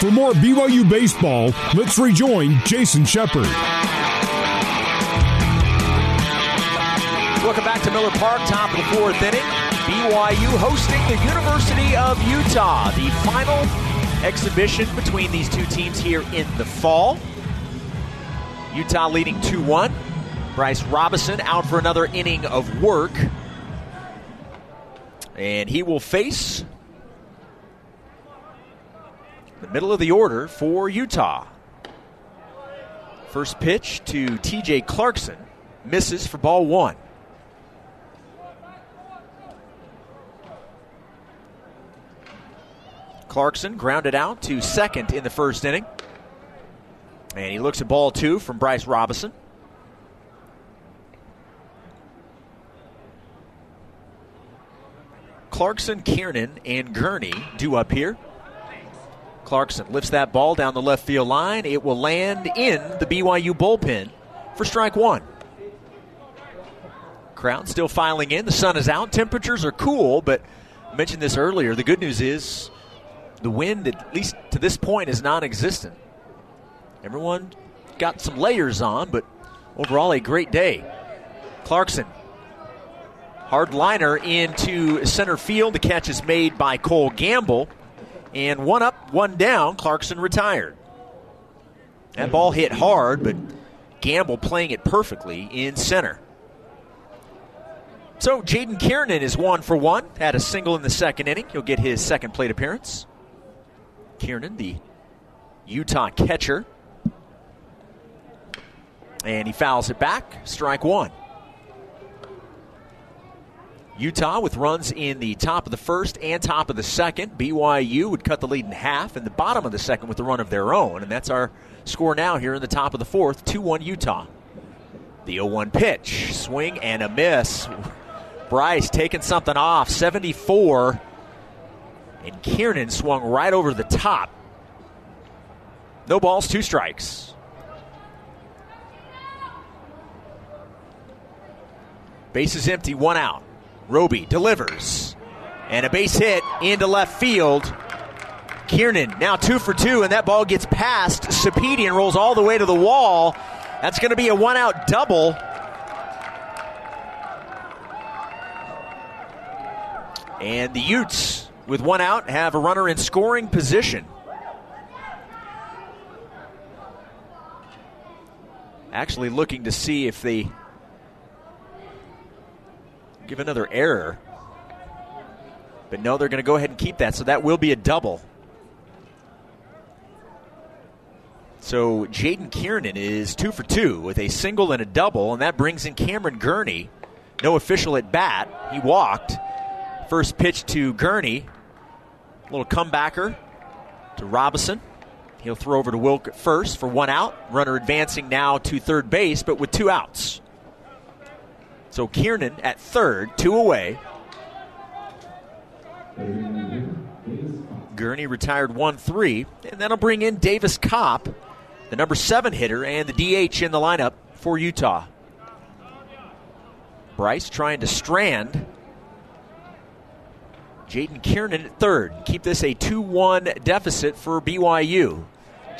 For more BYU baseball, let's rejoin Jason Shepard. Welcome back to Miller Park, top of the fourth inning. BYU hosting the University of Utah. The final exhibition between these two teams here in the fall. Utah leading 2 1. Bryce Robison out for another inning of work. And he will face the middle of the order for Utah. First pitch to TJ Clarkson. Misses for ball one. Clarkson grounded out to second in the first inning. And he looks at ball two from Bryce Robison. Clarkson, Kiernan, and Gurney do up here. Clarkson lifts that ball down the left field line. It will land in the BYU bullpen for strike one. Crowd still filing in. The sun is out. Temperatures are cool, but I mentioned this earlier. The good news is the wind, at least to this point, is non existent. Everyone got some layers on, but overall, a great day. Clarkson, hard liner into center field. The catch is made by Cole Gamble. And one up, one down, Clarkson retired. That ball hit hard, but Gamble playing it perfectly in center. So Jaden Kiernan is one for one. Had a single in the second inning. He'll get his second plate appearance. Kiernan, the Utah catcher. And he fouls it back. Strike one. Utah with runs in the top of the first and top of the second. BYU would cut the lead in half in the bottom of the second with a run of their own. And that's our score now here in the top of the fourth 2 1 Utah. The 0 1 pitch. Swing and a miss. Bryce taking something off. 74 and Kiernan swung right over the top. No balls, two strikes. Base is empty, one out. Roby delivers. And a base hit into left field. Kiernan now two for two, and that ball gets past Sapedi and rolls all the way to the wall. That's going to be a one out double. And the Utes with one out, have a runner in scoring position. Actually, looking to see if they give another error. But no, they're going to go ahead and keep that, so that will be a double. So Jaden Kiernan is two for two with a single and a double, and that brings in Cameron Gurney. No official at bat. He walked. First pitch to Gurney A little comebacker to Robison. He'll throw over to Wilk at first for one out. Runner advancing now to third base, but with two outs. So Kiernan at third, two away. Gurney retired 1 3, and that'll bring in Davis Kopp, the number seven hitter, and the DH in the lineup for Utah. Bryce trying to strand Jaden Kiernan at third. Keep this a 2 1 deficit for BYU.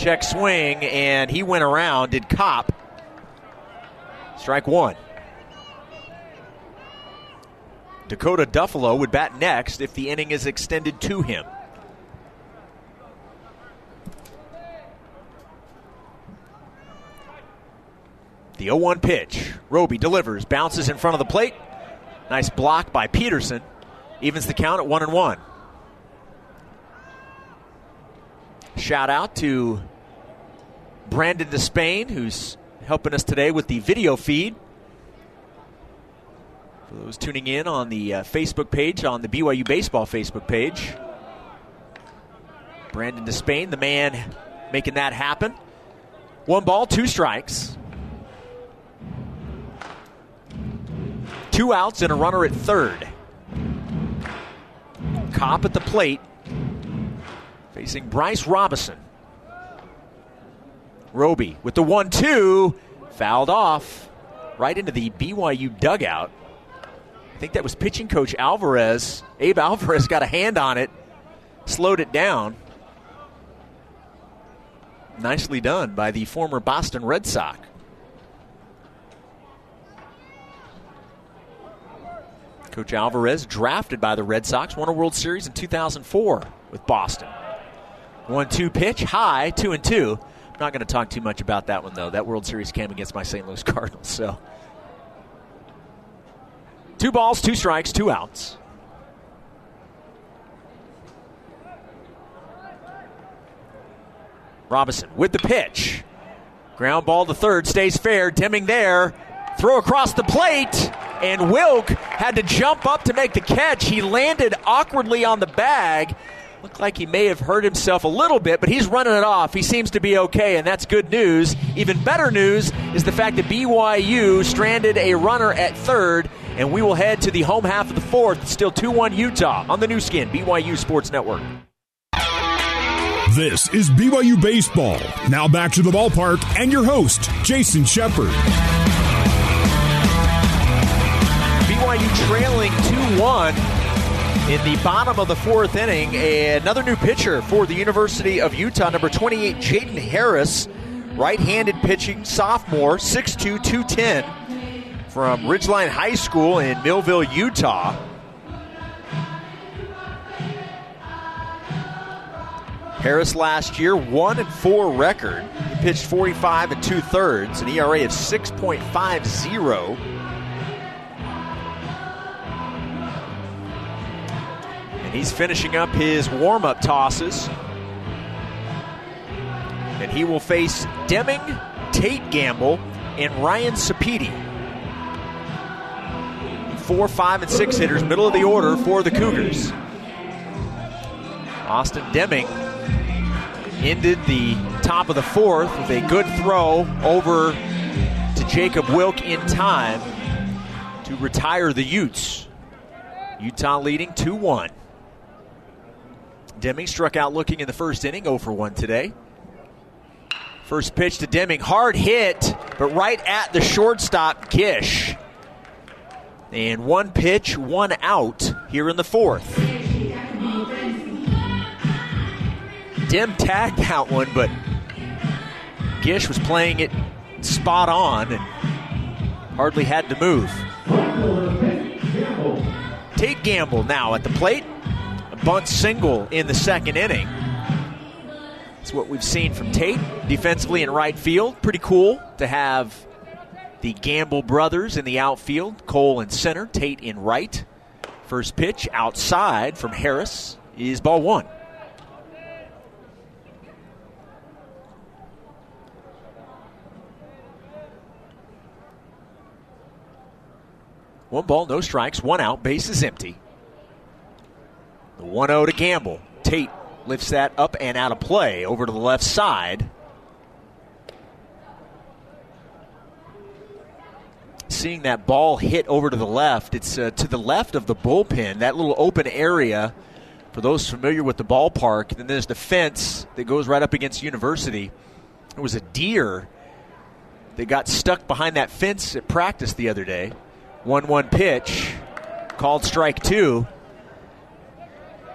Check swing, and he went around, did Kopp. Strike one. Dakota Duffalo would bat next if the inning is extended to him. The 0 1 pitch. Roby delivers, bounces in front of the plate. Nice block by Peterson evens the count at one and one. Shout out to Brandon Despain, who's helping us today with the video feed. For those tuning in on the uh, Facebook page, on the BYU Baseball Facebook page, Brandon Despain, the man making that happen. One ball, two strikes. Two outs and a runner at third. Kopp at the plate, facing Bryce Robison. Roby with the one two, fouled off right into the BYU dugout. I think that was pitching coach Alvarez. Abe Alvarez got a hand on it, slowed it down. Nicely done by the former Boston Red Sox. Coach Alvarez, drafted by the Red Sox, won a World Series in 2004 with Boston. One two pitch, high, two and two. I'm not going to talk too much about that one, though. That World Series came against my St. Louis Cardinals, so. Two balls, two strikes, two outs. Robinson with the pitch. Ground ball to third, stays fair. Deming there. Throw across the plate, and Wilk had to jump up to make the catch. He landed awkwardly on the bag. Looked like he may have hurt himself a little bit, but he's running it off. He seems to be okay, and that's good news. Even better news is the fact that BYU stranded a runner at third, and we will head to the home half of the fourth. Still 2 1 Utah on the Nu Skin, BYU Sports Network. This is BYU Baseball. Now back to the ballpark and your host, Jason Shepard. BYU trailing 2 1 in the bottom of the fourth inning. Another new pitcher for the University of Utah, number 28, Jaden Harris. Right handed pitching sophomore, 6'2, 210 from Ridgeline High School in Millville, Utah. Harris last year, 1 and 4 record. He pitched 45 and two thirds, an ERA of 6.50. And he's finishing up his warm up tosses. And he will face Deming, Tate Gamble, and Ryan Sapedi. Four, five, and six hitters, middle of the order for the Cougars. Austin Deming ended the top of the fourth with a good throw over to Jacob Wilk in time to retire the Utes. Utah leading 2 1. Deming struck out looking in the first inning, 0 for 1 today. First pitch to Deming, hard hit, but right at the shortstop, Gish. And one pitch, one out here in the fourth. Dim tagged that one, but Gish was playing it spot on and hardly had to move. Tate Gamble now at the plate. A bunt single in the second inning. That's what we've seen from Tate defensively in right field. Pretty cool to have the Gamble brothers in the outfield. Cole in center, Tate in right. First pitch outside from Harris is ball one. One ball, no strikes, one out, base is empty. The 1 0 to Gamble. Tate lifts that up and out of play over to the left side. Seeing that ball hit over to the left, it's uh, to the left of the bullpen, that little open area. For those familiar with the ballpark, then there's the fence that goes right up against University. There was a deer that got stuck behind that fence at practice the other day. 1 1 pitch, called strike two.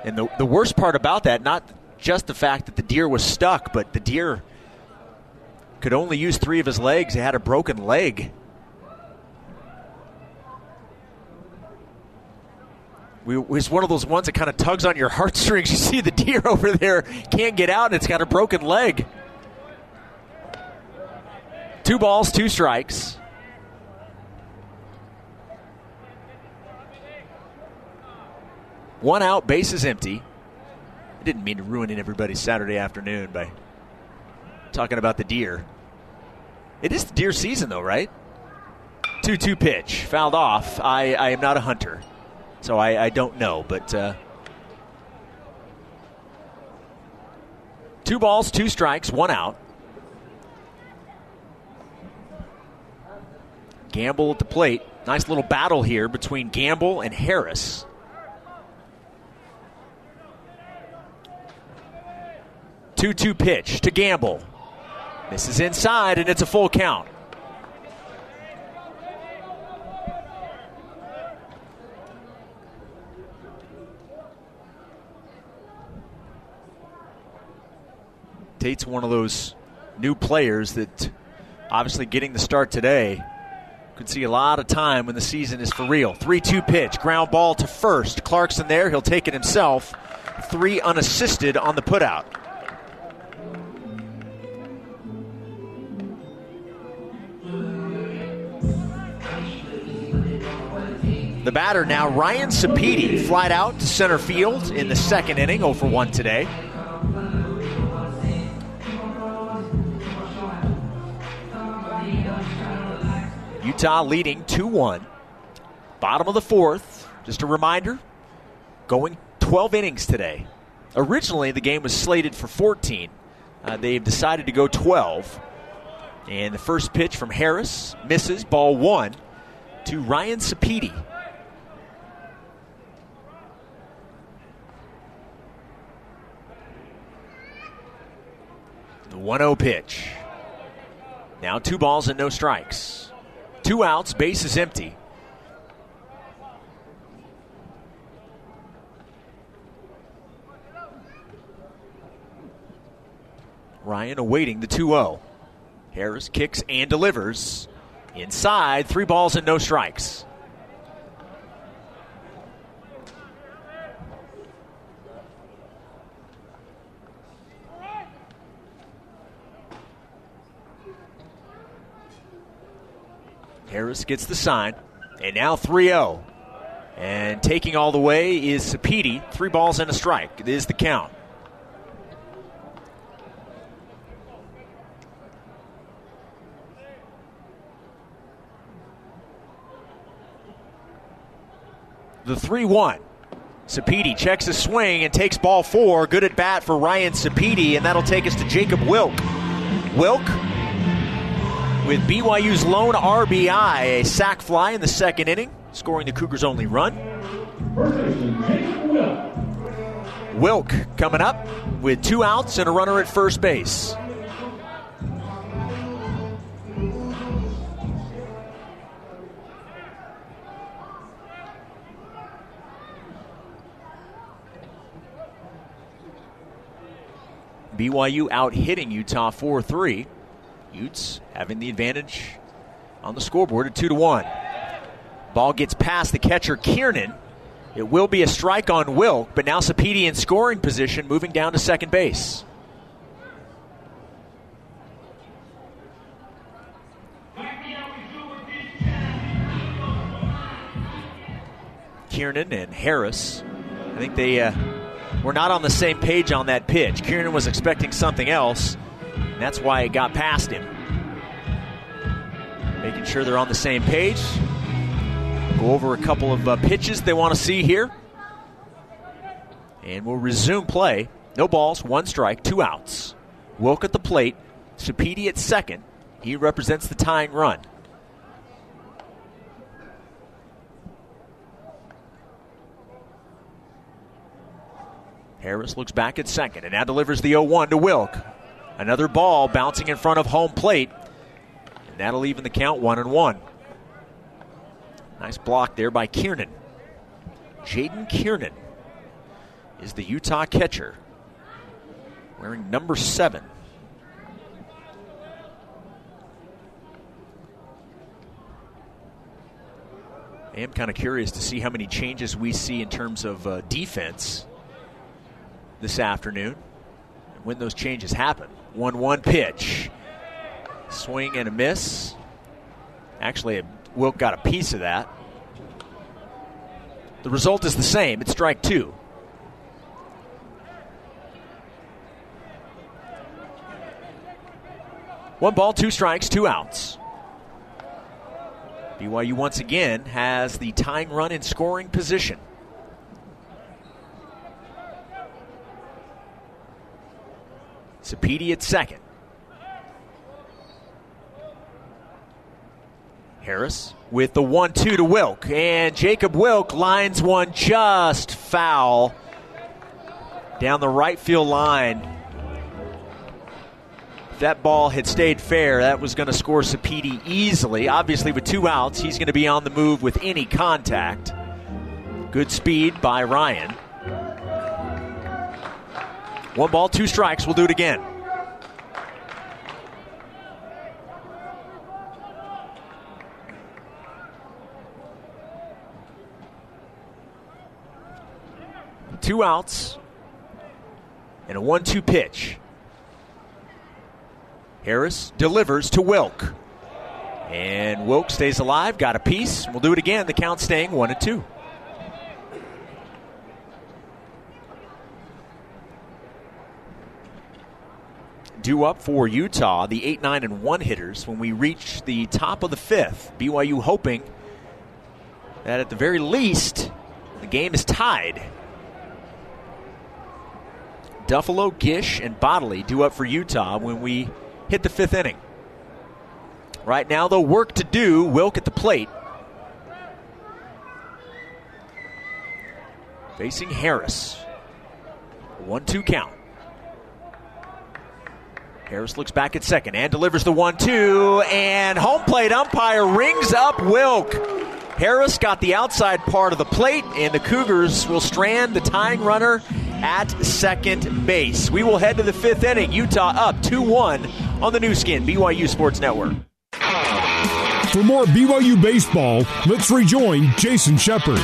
And the, the worst part about that, not just the fact that the deer was stuck, but the deer could only use three of his legs. He had a broken leg. We, it was one of those ones that kind of tugs on your heartstrings. You see the deer over there can't get out, and it's got a broken leg. Two balls, two strikes. One out, base is empty. I didn't mean to ruin everybody's Saturday afternoon by talking about the deer. It is the deer season, though, right? 2 2 pitch, fouled off. I, I am not a hunter, so I, I don't know, but. Uh, two balls, two strikes, one out. Gamble at the plate. Nice little battle here between Gamble and Harris. 2 2 pitch to Gamble. This is inside, and it's a full count. Tate's one of those new players that obviously getting the start today could see a lot of time when the season is for real. 3 2 pitch, ground ball to first. Clarkson there, he'll take it himself. Three unassisted on the putout. The batter now, Ryan Sapedi, flied out to center field in the second inning, 0 for 1 today. Utah leading 2 1. Bottom of the fourth. Just a reminder going 12 innings today. Originally, the game was slated for 14. Uh, they've decided to go 12. And the first pitch from Harris misses, ball one to Ryan Sapedi. The 1 0 pitch. Now two balls and no strikes. Two outs, base is empty. Ryan awaiting the 2 0. Harris kicks and delivers. Inside, three balls and no strikes. Gets the sign, and now 3 0. And taking all the way is Sapedi. Three balls and a strike. It is the count. The 3 1. Sapedi checks his swing and takes ball four. Good at bat for Ryan Sapedi, and that'll take us to Jacob Wilk. Wilk with BYU's lone RBI, a sac fly in the second inning, scoring the Cougars' only run. Wilk coming up with two outs and a runner at first base. BYU out hitting Utah 4 3. Utes having the advantage on the scoreboard at 2 to 1. Ball gets past the catcher Kiernan. It will be a strike on Wilk, but now Sapedi in scoring position, moving down to second base. Kiernan and Harris. I think they uh, were not on the same page on that pitch. Kiernan was expecting something else. That's why it got past him. Making sure they're on the same page. Go over a couple of uh, pitches they want to see here. And we'll resume play. No balls, one strike, two outs. Wilk at the plate. Sapedi at second. He represents the tying run. Harris looks back at second and now delivers the 0 1 to Wilk. Another ball bouncing in front of home plate. And that'll even the count one and one. Nice block there by Kiernan. Jaden Kiernan is the Utah catcher, wearing number seven. I am kind of curious to see how many changes we see in terms of uh, defense this afternoon when those changes happen. 1 1 pitch. Swing and a miss. Actually, Wilk got a piece of that. The result is the same. It's strike two. One ball, two strikes, two outs. BYU once again has the tying run in scoring position. Sapedi at second. Harris with the 1 2 to Wilk. And Jacob Wilk lines one just foul down the right field line. If that ball had stayed fair, that was going to score Sapedi easily. Obviously, with two outs, he's going to be on the move with any contact. Good speed by Ryan. One ball, two strikes. We'll do it again. Two outs and a one two pitch. Harris delivers to Wilk. And Wilk stays alive, got a piece. We'll do it again. The count staying one and two. Due up for Utah, the 8, 9, and 1 hitters, when we reach the top of the fifth. BYU hoping that at the very least, the game is tied. Duffalo, Gish, and Bodley due up for Utah when we hit the fifth inning. Right now, though, work to do. Wilk at the plate. Facing Harris. 1 2 count. Harris looks back at second and delivers the 1 2. And home plate umpire rings up Wilk. Harris got the outside part of the plate, and the Cougars will strand the tying runner at second base. We will head to the fifth inning. Utah up 2 1 on the Nu Skin, BYU Sports Network. For more BYU baseball, let's rejoin Jason Shepard.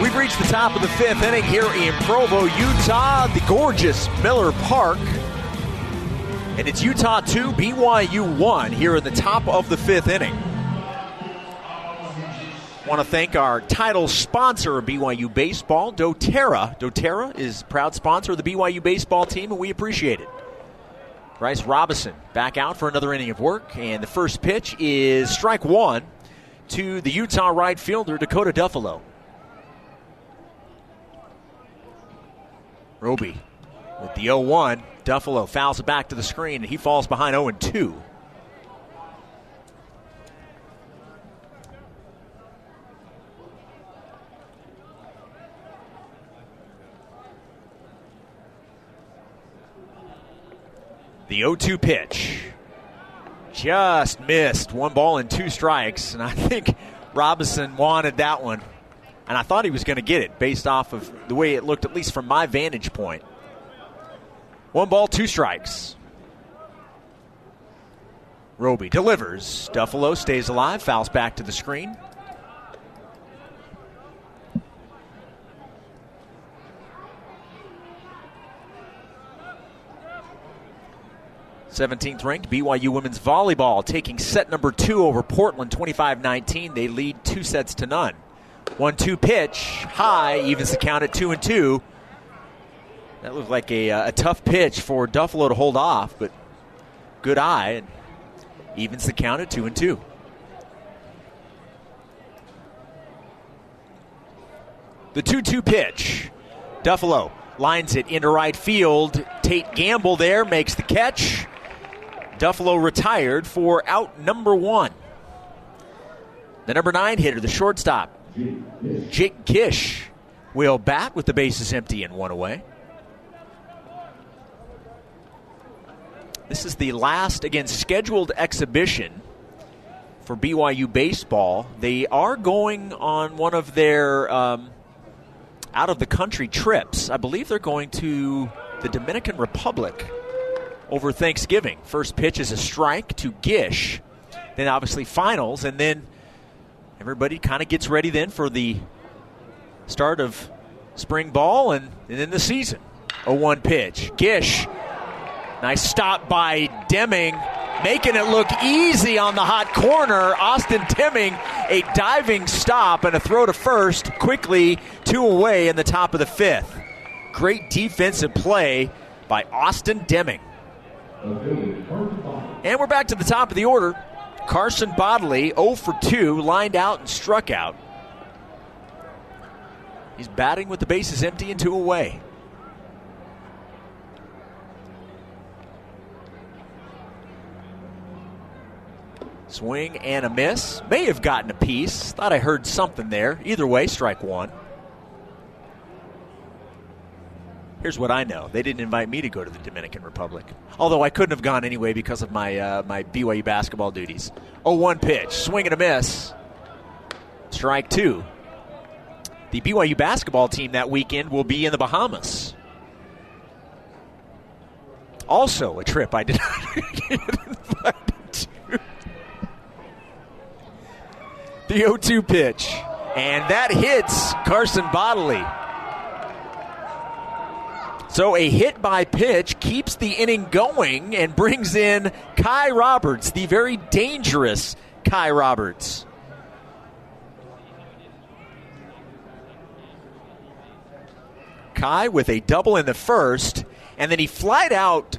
We've reached the top of the fifth inning here in Provo, Utah, the gorgeous Miller Park. And it's Utah 2, BYU 1 here in the top of the fifth inning. Want to thank our title sponsor of BYU Baseball, doTERRA. doTERRA is proud sponsor of the BYU baseball team, and we appreciate it. Bryce Robinson back out for another inning of work, and the first pitch is strike one to the Utah right fielder, Dakota Duffalo. Roby with the 0 1. Duffalo fouls it back to the screen, and he falls behind 0 2. The 0 2 pitch. Just missed. One ball and two strikes. And I think Robinson wanted that one and I thought he was going to get it based off of the way it looked, at least from my vantage point. One ball, two strikes. Roby delivers. Duffalo stays alive, fouls back to the screen. Seventeenth ranked BYU women's volleyball taking set number two over Portland 25-19. They lead two sets to none. One two pitch, high, evens the count at two and two. That looked like a, uh, a tough pitch for Duffalo to hold off, but good eye and evens the count at two and two. The 2 2 pitch. Duffalo lines it into right field. Tate Gamble there makes the catch. Duffalo retired for out number one. The number nine hitter, the shortstop, Jake Gish will bat with the bases empty and one away. This is the last, again, scheduled exhibition for BYU baseball. They are going on one of their um, out of the country trips. I believe they're going to the Dominican Republic over Thanksgiving. First pitch is a strike to Gish. Then, obviously, finals, and then everybody kind of gets ready then for the start of spring ball and, and then the season. A 1 pitch. Gish. Nice stop by Deming, making it look easy on the hot corner. Austin Deming, a diving stop and a throw to first, quickly two away in the top of the fifth. Great defensive play by Austin Deming. And we're back to the top of the order. Carson Bodley, 0 for 2, lined out and struck out. He's batting with the bases empty and two away. Swing and a miss. May have gotten a piece. Thought I heard something there. Either way, strike one. Here's what I know: they didn't invite me to go to the Dominican Republic. Although I couldn't have gone anyway because of my uh, my BYU basketball duties. Oh, one pitch, swing and a miss. Strike two. The BYU basketball team that weekend will be in the Bahamas. Also, a trip I did not get invited to. The 0 2 pitch. And that hits Carson Bodley. So a hit by pitch keeps the inning going and brings in Kai Roberts, the very dangerous Kai Roberts. Kai with a double in the first, and then he flied out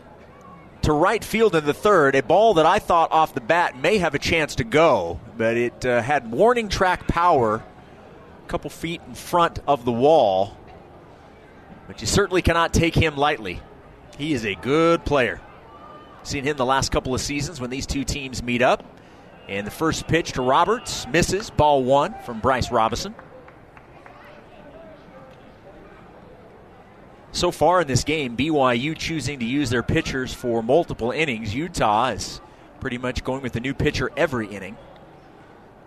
to right field in the third, a ball that I thought off the bat may have a chance to go, but it uh, had warning track power a couple feet in front of the wall. But you certainly cannot take him lightly. He is a good player. Seen him the last couple of seasons when these two teams meet up. And the first pitch to Roberts misses, ball one from Bryce Robison. So far in this game, BYU choosing to use their pitchers for multiple innings. Utah is pretty much going with the new pitcher every inning.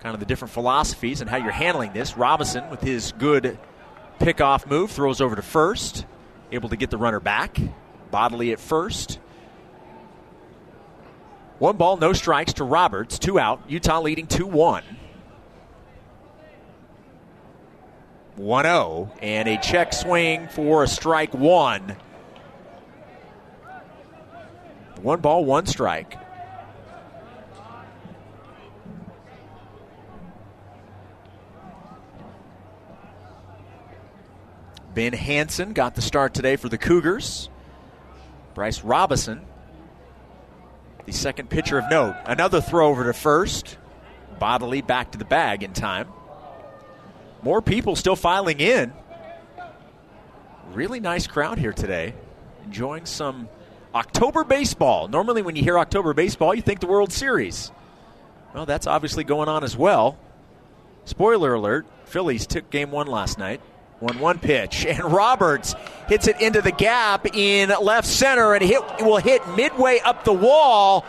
Kind of the different philosophies and how you're handling this. Robinson, with his good pickoff move, throws over to first, able to get the runner back. Bodley at first. One ball, no strikes to Roberts, two out. Utah leading 2 1. 1 0, and a check swing for a strike one. One ball, one strike. Ben Hanson got the start today for the Cougars. Bryce Robison, the second pitcher of note. Another throw over to first. Bodley back to the bag in time. More people still filing in. Really nice crowd here today. Enjoying some October baseball. Normally, when you hear October baseball, you think the World Series. Well, that's obviously going on as well. Spoiler alert Phillies took game one last night. 1 1 pitch. And Roberts hits it into the gap in left center and hit, will hit midway up the wall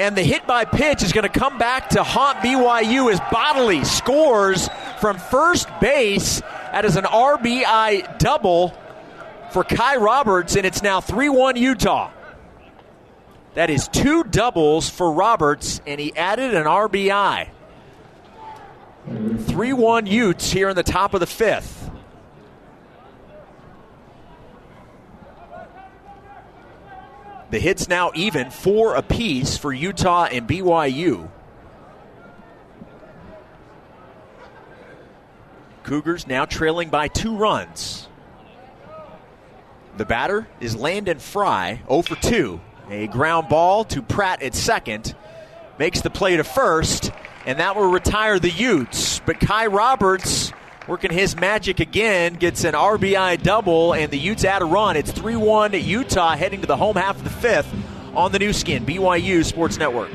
and the hit by pitch is going to come back to haunt BYU as Bodley scores from first base. That is an RBI double for Kai Roberts, and it's now 3 1 Utah. That is two doubles for Roberts, and he added an RBI. 3 1 Utes here in the top of the fifth. The hits now even, four apiece for Utah and BYU. Cougars now trailing by two runs. The batter is Landon Fry, 0 for 2. A ground ball to Pratt at second. Makes the play to first, and that will retire the Utes. But Kai Roberts working his magic again, gets an RBI double, and the Utes add a run. It's 3 1 Utah heading to the home half of the fifth on the Nu Skin, BYU Sports Network.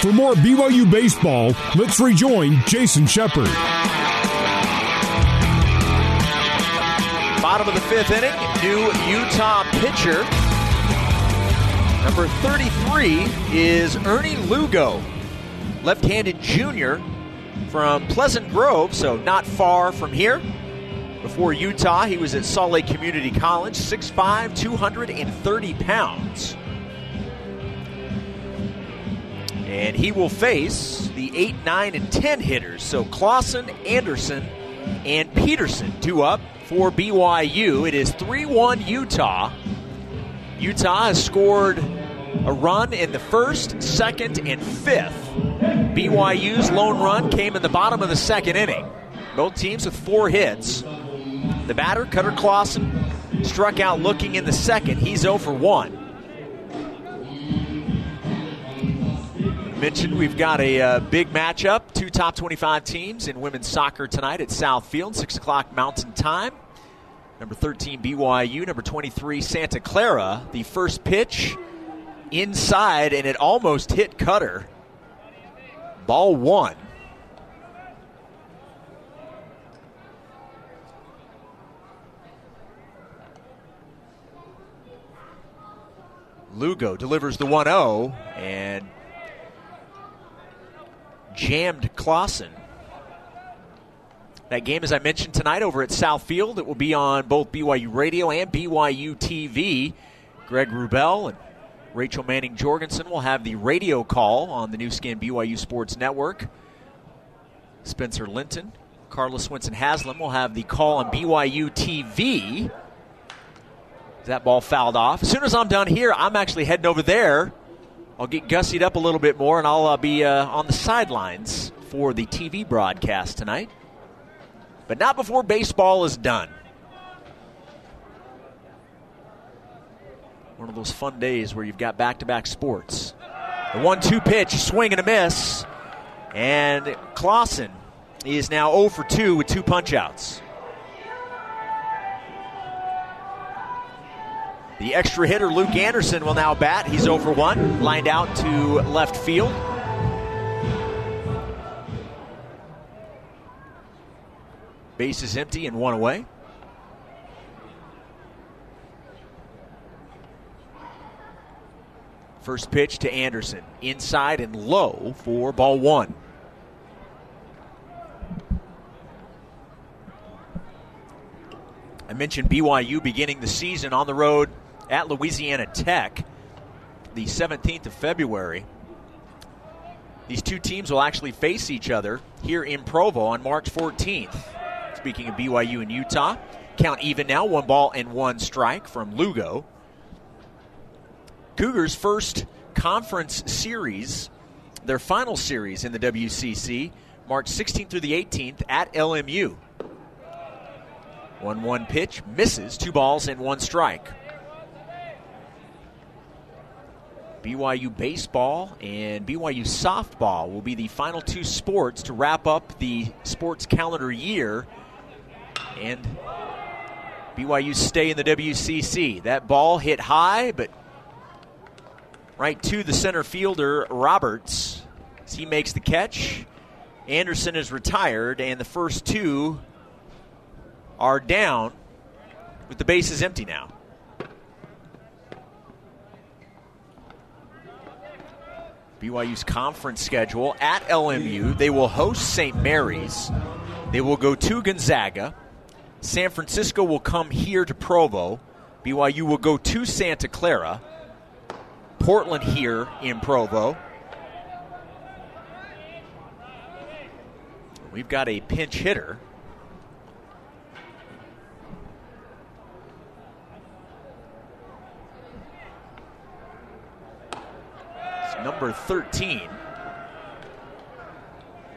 For more BYU baseball, let's rejoin Jason Shepard. Bottom of the fifth inning, new Utah pitcher. Number 33 is Ernie Lugo, left handed junior from Pleasant Grove, so not far from here. Before Utah, he was at Salt Lake Community College, 6'5, 230 pounds. And he will face the 8, 9, and 10 hitters. So Clausen, Anderson, and Peterson, two up for BYU. It is 3 1 Utah. Utah has scored a run in the first, second, and fifth. BYU's lone run came in the bottom of the second inning. Both teams with four hits. The batter, Cutter Clausen, struck out looking in the second. He's 0 for 1. Mentioned we've got a uh, big matchup. Two top 25 teams in women's soccer tonight at South Field, 6 o'clock Mountain Time. Number 13, BYU. Number 23, Santa Clara. The first pitch inside, and it almost hit Cutter. Ball one. Lugo delivers the 1 0 and jammed Clausen. That game, as I mentioned tonight, over at South Field, it will be on both BYU Radio and BYU TV. Greg Wrubell and Rachel Manning Jorgensen will have the radio call on the Nu Skin BYU Sports Network. Spencer Linton, Carlos Swinson Haslam will have the call on BYU TV. That ball fouled off. As soon as I'm done here, I'm actually heading over there. I'll get gussied up a little bit more, and I'll uh, be uh, on the sidelines for the TV broadcast tonight. But not before baseball is done. One of those fun days where you've got back to back sports. The 1 2 pitch, swing and a miss. And Clausen is now 0 for 2 with two punchouts. The extra hitter, Luke Anderson, will now bat. He's 0 for 1, lined out to left field. Base is empty and one away. First pitch to Anderson. Inside and low for ball one. I mentioned BYU beginning the season on the road at Louisiana Tech the 17th of February. These two teams will actually face each other here in Provo on March 14th. Speaking of BYU and Utah, count even now, one ball and one strike from Lugo. Cougars' first conference series, their final series in the WCC, March 16th through the 18th at LMU. 1 1 pitch, misses, two balls and one strike. BYU baseball and BYU softball will be the final two sports to wrap up the sports calendar year. And BYU stay in the WCC. That ball hit high, but right to the center fielder, Roberts. As he makes the catch. Anderson is retired, and the first two are down with the bases empty now. BYU's conference schedule at LMU. They will host St. Mary's. They will go to Gonzaga. San Francisco will come here to Provo. BYU will go to Santa Clara. Portland here in Provo. We've got a pinch hitter. number 13.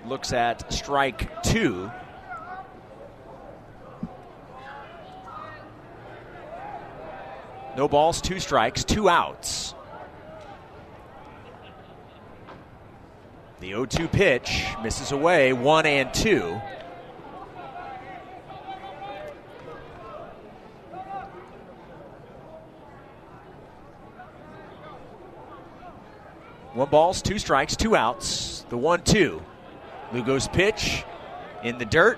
Looks at strike two. No balls, two strikes, two outs. The 0 2 pitch misses away, one and two. One balls, two strikes, two outs. The 1 2. Lugo's pitch in the dirt.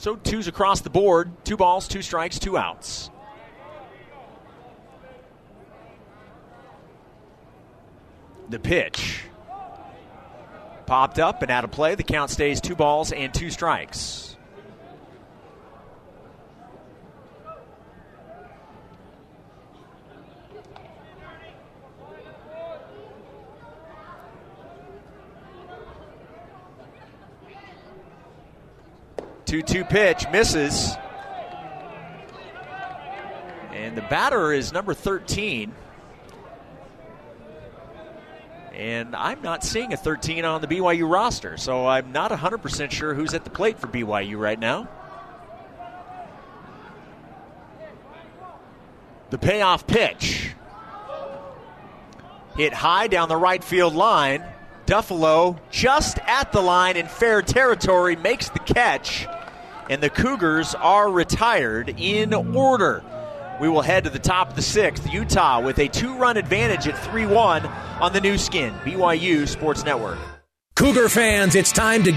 So twos across the board. Two balls, two strikes, two outs. The pitch. Popped up and out of play. The count stays two balls and two strikes. 2 2 pitch misses. And the batter is number 13. And I'm not seeing a 13 on the BYU roster, so I'm not 100% sure who's at the plate for BYU right now. The payoff pitch. Hit high down the right field line. Duffalo just at the line in fair territory makes the catch and the Cougars are retired in order. We will head to the top of the sixth. Utah with a two run advantage at 3 1 on the Nu Skin, BYU Sports Network. Cougar fans, it's time to